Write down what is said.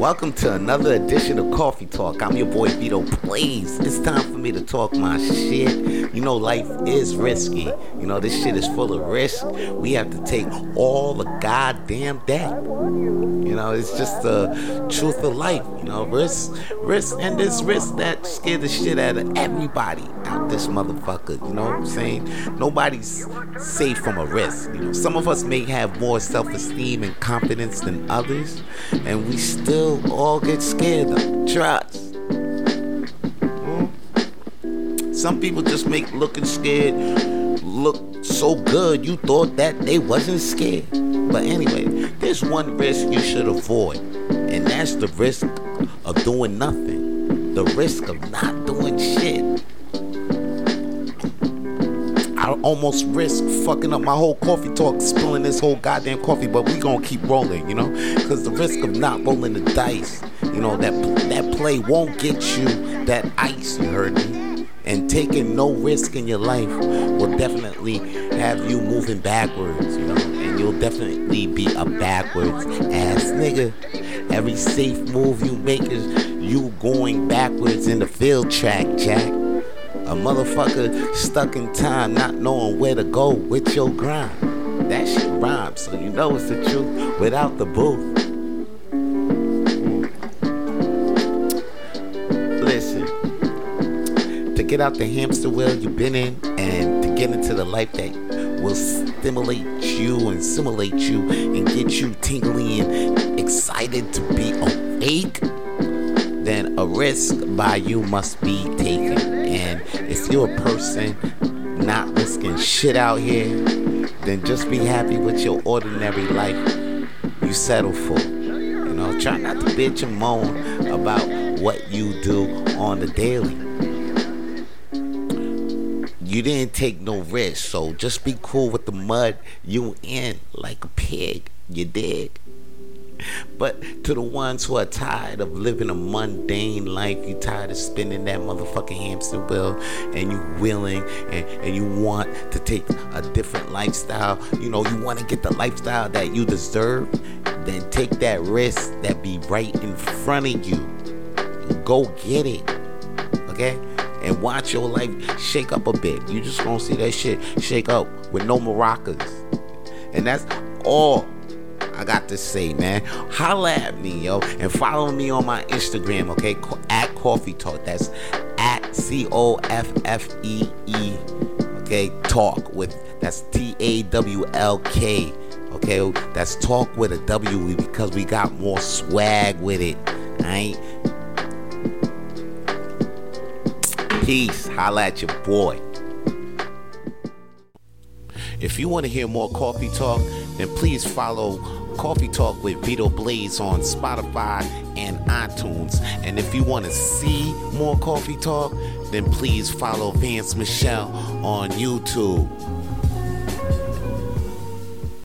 Welcome to another edition of Coffee Tawlk. I'm your boy Vito Blaze. It's time for me to talk my shit. You know, life is risky. You know, this shit is full of risk. We have to take all the goddamn debt. You know, it's just the truth of life. You know, risk, risk, and this risk that scare the shit out of everybody out this motherfucker. You know what I'm saying? Nobody's safe from a risk. You know, some of us may have more self-esteem and confidence than others, and we still all get scared of trust. Some people just make looking scared look so good you thought that they wasn't scared. But anyway, there's one risk you should avoid, and that's the risk of doing nothing. The risk of not doing shit. Almost risk fucking up my whole coffee talk, spilling this whole goddamn coffee, but we gonna keep rolling, you know? Because the risk of not rolling the dice, you know, that that play won't get you that ice, you heard me? And taking no risk in your life will definitely have you moving backwards, you know? And you'll definitely be a backwards ass nigga. Every safe move you make is you going backwards in the field track, Jack. A motherfucker stuck in time, not knowing where to go with your grind. That shit rhymes, so you know it's the truth without the booth. Listen, to get out the hamster wheel you've been in and to get into the life that will stimulate you and simulate you and get you tingly and excited to be awake, then a risk by you must be taken. And if you're a person not risking shit out here, then just be happy with your ordinary life you settle for. You know, try not to bitch and moan about what you do on the daily. You didn't take no risk, so just be cool with the mud you in like a pig. You dig? But to the ones who are tired of living a mundane life, you tired of spinning that motherfucking hamster wheel, and you willing and, and you want to take a different lifestyle, you know, you want to get the lifestyle that you deserve, then take that risk that be right in front of you. Go get it. Okay? And watch your life shake up a bit. You just gonna see that shit shake up with no maracas. And that's all I got to say, man. Holla at me, yo, and follow me on my Instagram, okay? At Coffee Tawlk. That's at C O F F E E, okay? Talk with that's T A W L K, okay? That's talk with a W because we got more swag with it. Alright? Peace. Holla at your boy. If you want to hear more coffee talk, then please follow Coffee Tawlk with Vito Blaze on Spotify and iTunes. And if you want to see more Coffee Tawlk, then please follow Vance Michelle on YouTube.